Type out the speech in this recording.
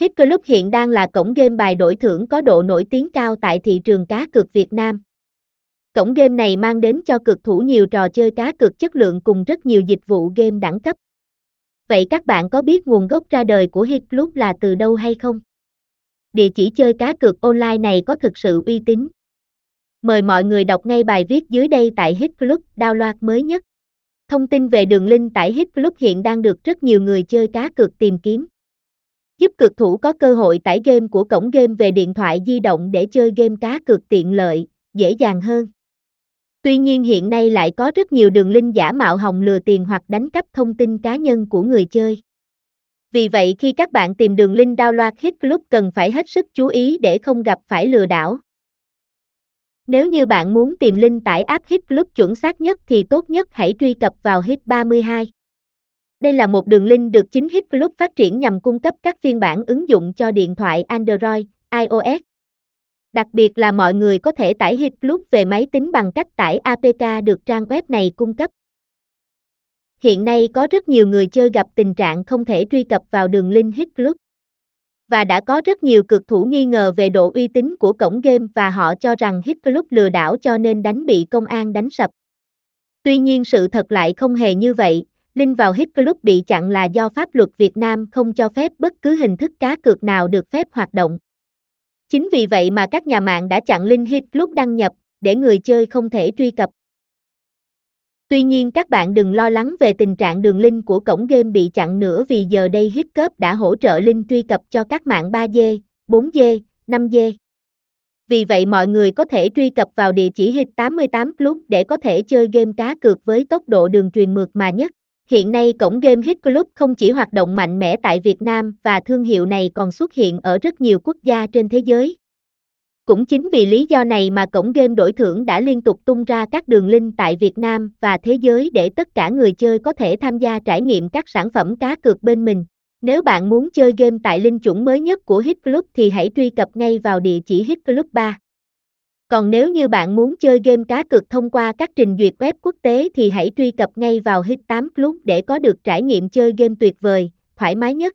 Hit Club hiện đang là cổng game bài đổi thưởng có độ nổi tiếng cao tại thị trường cá cược Việt Nam. Cổng game này mang đến cho cực thủ nhiều trò chơi cá cược chất lượng cùng rất nhiều dịch vụ game đẳng cấp. Vậy các bạn có biết nguồn gốc ra đời của Hit Club là từ đâu hay không? Địa chỉ chơi cá cược online này có thực sự uy tín. Mời mọi người đọc ngay bài viết dưới đây tại Hit Club download mới nhất. Thông tin về đường link tải Hit Club hiện đang được rất nhiều người chơi cá cược tìm kiếm. Giúp cực thủ có cơ hội tải game của cổng game về điện thoại di động để chơi game cá cược tiện lợi, dễ dàng hơn. Tuy nhiên hiện nay lại có rất nhiều đường link giả mạo hồng lừa tiền hoặc đánh cắp thông tin cá nhân của người chơi. Vì vậy khi các bạn tìm đường link download Hit Club cần phải hết sức chú ý để không gặp phải lừa đảo. Nếu như bạn muốn tìm link tải app Hit Club chuẩn xác nhất thì tốt nhất hãy truy cập vào Hit 32. Đây là một đường link được chính Hip Club phát triển nhằm cung cấp các phiên bản ứng dụng cho điện thoại Android, iOS. Đặc biệt là mọi người có thể tải Hip Club về máy tính bằng cách tải APK được trang web này cung cấp. Hiện nay có rất nhiều người chơi gặp tình trạng không thể truy cập vào đường link Hip Club. Và đã có rất nhiều cực thủ nghi ngờ về độ uy tín của cổng game và họ cho rằng Hit Club lừa đảo cho nên đánh bị công an đánh sập. Tuy nhiên sự thật lại không hề như vậy, link vào Hit Club bị chặn là do pháp luật Việt Nam không cho phép bất cứ hình thức cá cược nào được phép hoạt động. Chính vì vậy mà các nhà mạng đã chặn link Hit Club đăng nhập, để người chơi không thể truy cập. Tuy nhiên các bạn đừng lo lắng về tình trạng đường link của cổng game bị chặn nữa vì giờ đây Hitcup đã hỗ trợ link truy cập cho các mạng 3G, 4G, 5G. Vì vậy mọi người có thể truy cập vào địa chỉ Hit 88 Club để có thể chơi game cá cược với tốc độ đường truyền mượt mà nhất. Hiện nay cổng game Hit Club không chỉ hoạt động mạnh mẽ tại Việt Nam và thương hiệu này còn xuất hiện ở rất nhiều quốc gia trên thế giới. Cũng chính vì lý do này mà cổng game đổi thưởng đã liên tục tung ra các đường link tại Việt Nam và thế giới để tất cả người chơi có thể tham gia trải nghiệm các sản phẩm cá cược bên mình. Nếu bạn muốn chơi game tại link chuẩn mới nhất của Hit Club thì hãy truy cập ngay vào địa chỉ Hit Club 3. Còn nếu như bạn muốn chơi game cá cược thông qua các trình duyệt web quốc tế thì hãy truy cập ngay vào Hit 8 Club để có được trải nghiệm chơi game tuyệt vời, thoải mái nhất.